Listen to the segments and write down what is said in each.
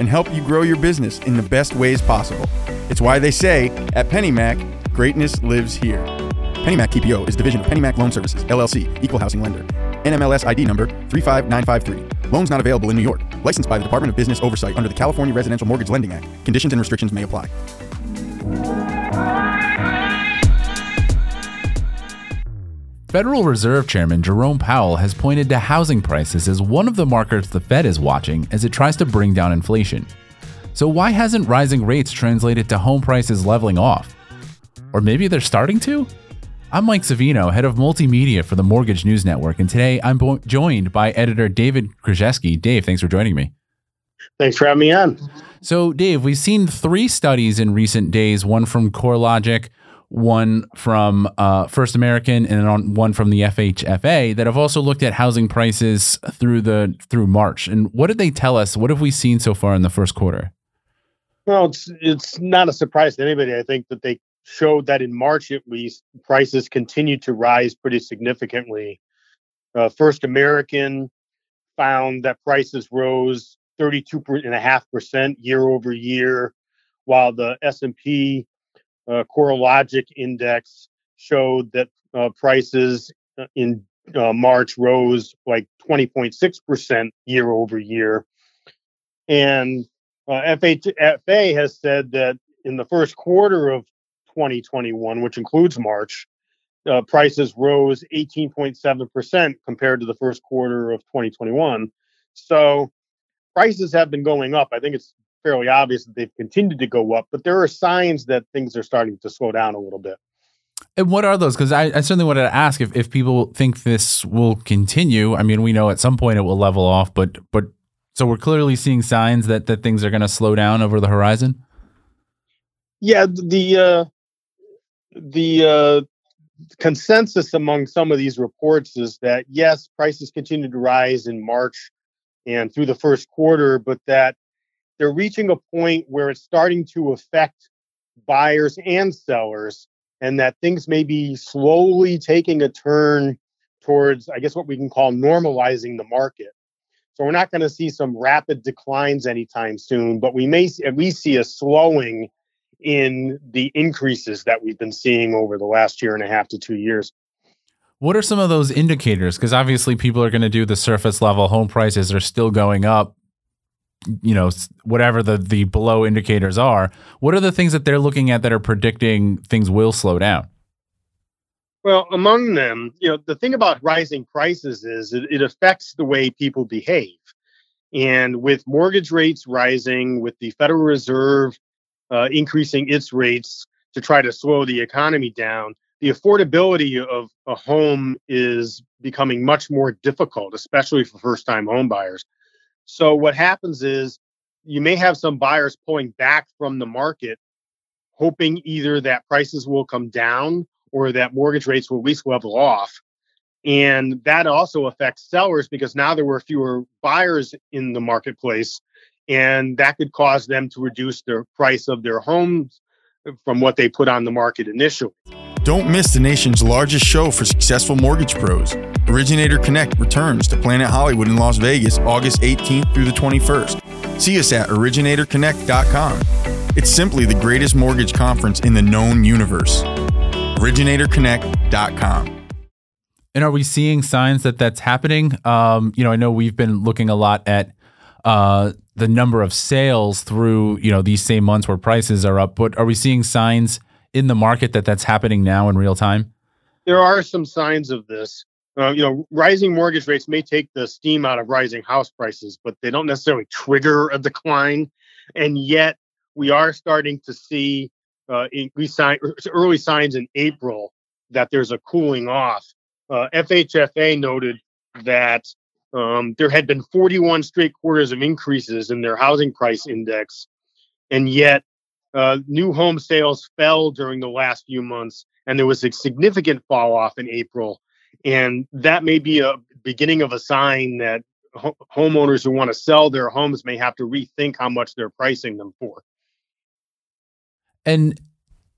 and help you grow your business in the best ways possible. It's why they say at PennyMac, greatness lives here. PennyMac TPO is division of PennyMac Loan Services, LLC, equal housing lender. NMLS ID number 35953. Loans not available in New York. Licensed by the Department of Business Oversight under the California Residential Mortgage Lending Act. Conditions and restrictions may apply. Federal Reserve Chairman Jerome Powell has pointed to housing prices as one of the markers the Fed is watching as it tries to bring down inflation. So, why hasn't rising rates translated to home prices leveling off? Or maybe they're starting to? I'm Mike Savino, head of multimedia for the Mortgage News Network, and today I'm bo- joined by editor David Krajewski. Dave, thanks for joining me. Thanks for having me on. So, Dave, we've seen three studies in recent days one from CoreLogic, one from uh, First American, and one from the FHFA that have also looked at housing prices through the through March. And what did they tell us? What have we seen so far in the first quarter? Well, it's it's not a surprise to anybody. I think that they showed that in March at least prices continued to rise pretty significantly. Uh, First American found that prices rose 32.5% year over year, while the S&P uh, CoreLogic index showed that uh, prices uh, in uh, March rose like 20.6% year over year. And uh, FHFA has said that in the first quarter of 2021, which includes March, uh, prices rose 18.7% compared to the first quarter of 2021. So prices have been going up. I think it's fairly obvious that they've continued to go up, but there are signs that things are starting to slow down a little bit. And what are those? Because I, I, certainly wanted to ask if, if people think this will continue. I mean, we know at some point it will level off, but but so we're clearly seeing signs that that things are going to slow down over the horizon. Yeah, the uh, the uh, consensus among some of these reports is that yes, prices continue to rise in March and through the first quarter, but that they're reaching a point where it's starting to affect buyers and sellers, and that things may be slowly taking a turn towards, I guess, what we can call normalizing the market. So we're not going to see some rapid declines anytime soon, but we may at least see a slowing in the increases that we've been seeing over the last year and a half to two years. What are some of those indicators? Because obviously, people are going to do the surface level. Home prices are still going up. You know, whatever the the below indicators are. What are the things that they're looking at that are predicting things will slow down? Well, among them, you know, the thing about rising prices is it, it affects the way people behave. And with mortgage rates rising, with the Federal Reserve uh, increasing its rates to try to slow the economy down, the affordability of a home is becoming much more difficult, especially for first time home buyers. So, what happens is you may have some buyers pulling back from the market, hoping either that prices will come down or that mortgage rates will at least level off. And that also affects sellers because now there were fewer buyers in the marketplace and that could cause them to reduce the price of their homes from what they put on the market initially. Don't miss the nation's largest show for successful mortgage pros. Originator Connect returns to Planet Hollywood in Las Vegas August 18th through the 21st. See us at originatorconnect.com. It's simply the greatest mortgage conference in the known universe. originatorconnect.com. And are we seeing signs that that's happening? Um, you know, I know we've been looking a lot at uh, the number of sales through you know these same months where prices are up. But are we seeing signs in the market that that's happening now in real time? There are some signs of this. Uh, you know, rising mortgage rates may take the steam out of rising house prices, but they don't necessarily trigger a decline. And yet, we are starting to see uh, sign, early signs in April that there's a cooling off. Uh, FHFA noted that um, there had been 41 straight quarters of increases in their housing price index, and yet uh, new home sales fell during the last few months, and there was a significant fall off in April. And that may be a beginning of a sign that ho- homeowners who want to sell their homes may have to rethink how much they're pricing them for. And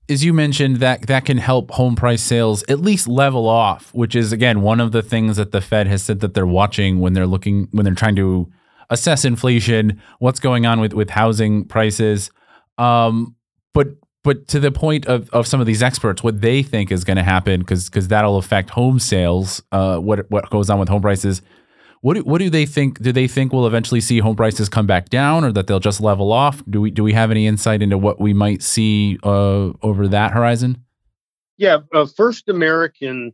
as you mentioned, that that can help home price sales at least level off, which is again one of the things that the Fed has said that they're watching when they're looking when they're trying to assess inflation, what's going on with with housing prices. Um, but but to the point of, of some of these experts, what they think is going to happen, because because that'll affect home sales, uh, what what goes on with home prices. What do, what do they think? Do they think we'll eventually see home prices come back down, or that they'll just level off? Do we do we have any insight into what we might see uh, over that horizon? Yeah, uh, First American,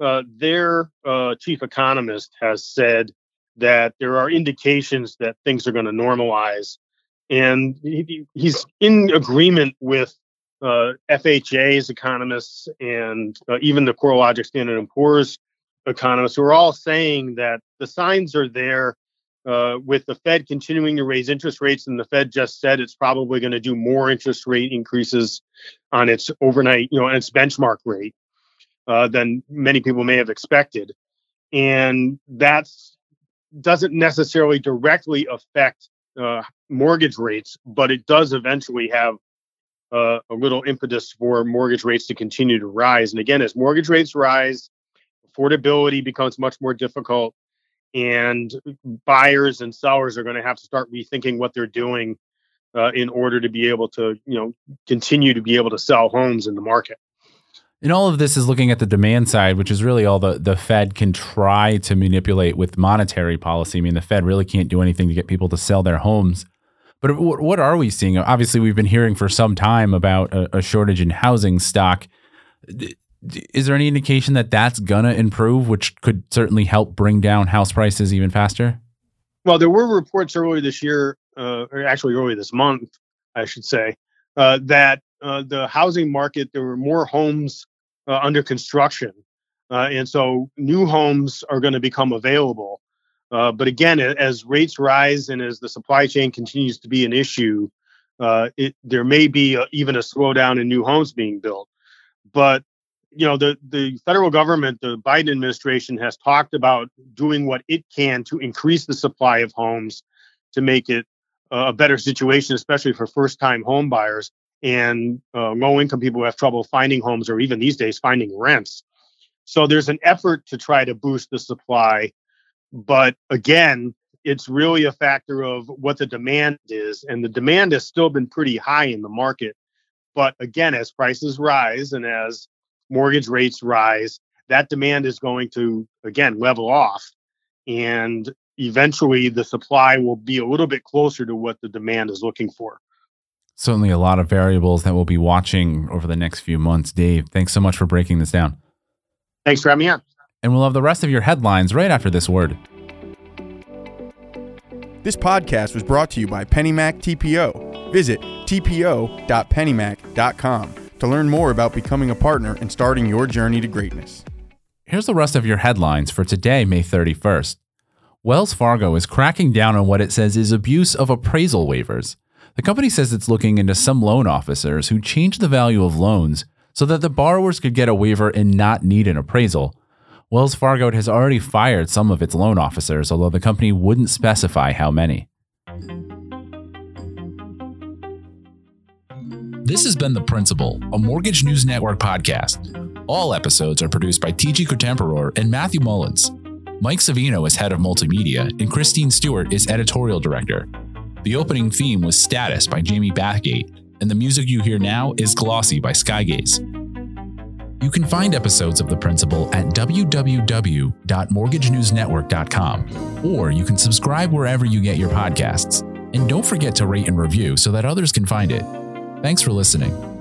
uh, their uh, chief economist has said that there are indications that things are going to normalize, and he, he's in agreement with uh, FHA's economists and uh, even the CoreLogic Standard and Poor's economists who are all saying that the signs are there uh, with the Fed continuing to raise interest rates, and the Fed just said it's probably going to do more interest rate increases on its overnight, you know, on its benchmark rate uh, than many people may have expected, and that's doesn't necessarily directly affect uh, mortgage rates, but it does eventually have uh, a little impetus for mortgage rates to continue to rise. And again, as mortgage rates rise, affordability becomes much more difficult, and buyers and sellers are going to have to start rethinking what they're doing uh, in order to be able to, you know, continue to be able to sell homes in the market. And all of this is looking at the demand side, which is really all the, the Fed can try to manipulate with monetary policy. I mean, the Fed really can't do anything to get people to sell their homes. But what are we seeing? Obviously, we've been hearing for some time about a, a shortage in housing stock. Is there any indication that that's going to improve, which could certainly help bring down house prices even faster? Well, there were reports earlier this year, uh, or actually early this month, I should say, uh, that uh, the housing market, there were more homes uh, under construction. Uh, and so new homes are going to become available. Uh, but again, as rates rise and as the supply chain continues to be an issue, uh, it, there may be a, even a slowdown in new homes being built. But you know, the the federal government, the Biden administration, has talked about doing what it can to increase the supply of homes to make it a better situation, especially for first-time home buyers and uh, low-income people who have trouble finding homes, or even these days finding rents. So there's an effort to try to boost the supply but again, it's really a factor of what the demand is. And the demand has still been pretty high in the market. But again, as prices rise and as mortgage rates rise, that demand is going to, again, level off. And eventually the supply will be a little bit closer to what the demand is looking for. Certainly a lot of variables that we'll be watching over the next few months. Dave, thanks so much for breaking this down. Thanks for having me on and we'll have the rest of your headlines right after this word. This podcast was brought to you by PennyMac TPO. Visit tpo.pennymac.com to learn more about becoming a partner and starting your journey to greatness. Here's the rest of your headlines for today, May 31st. Wells Fargo is cracking down on what it says is abuse of appraisal waivers. The company says it's looking into some loan officers who changed the value of loans so that the borrowers could get a waiver and not need an appraisal. Wells Fargo has already fired some of its loan officers, although the company wouldn't specify how many. This has been The Principal, a Mortgage News Network podcast. All episodes are produced by TG Cotemporor and Matthew Mullins. Mike Savino is head of multimedia, and Christine Stewart is editorial director. The opening theme was Status by Jamie Bathgate, and the music you hear now is Glossy by Skygaze. You can find episodes of The Principal at www.mortgagenewsnetwork.com, or you can subscribe wherever you get your podcasts. And don't forget to rate and review so that others can find it. Thanks for listening.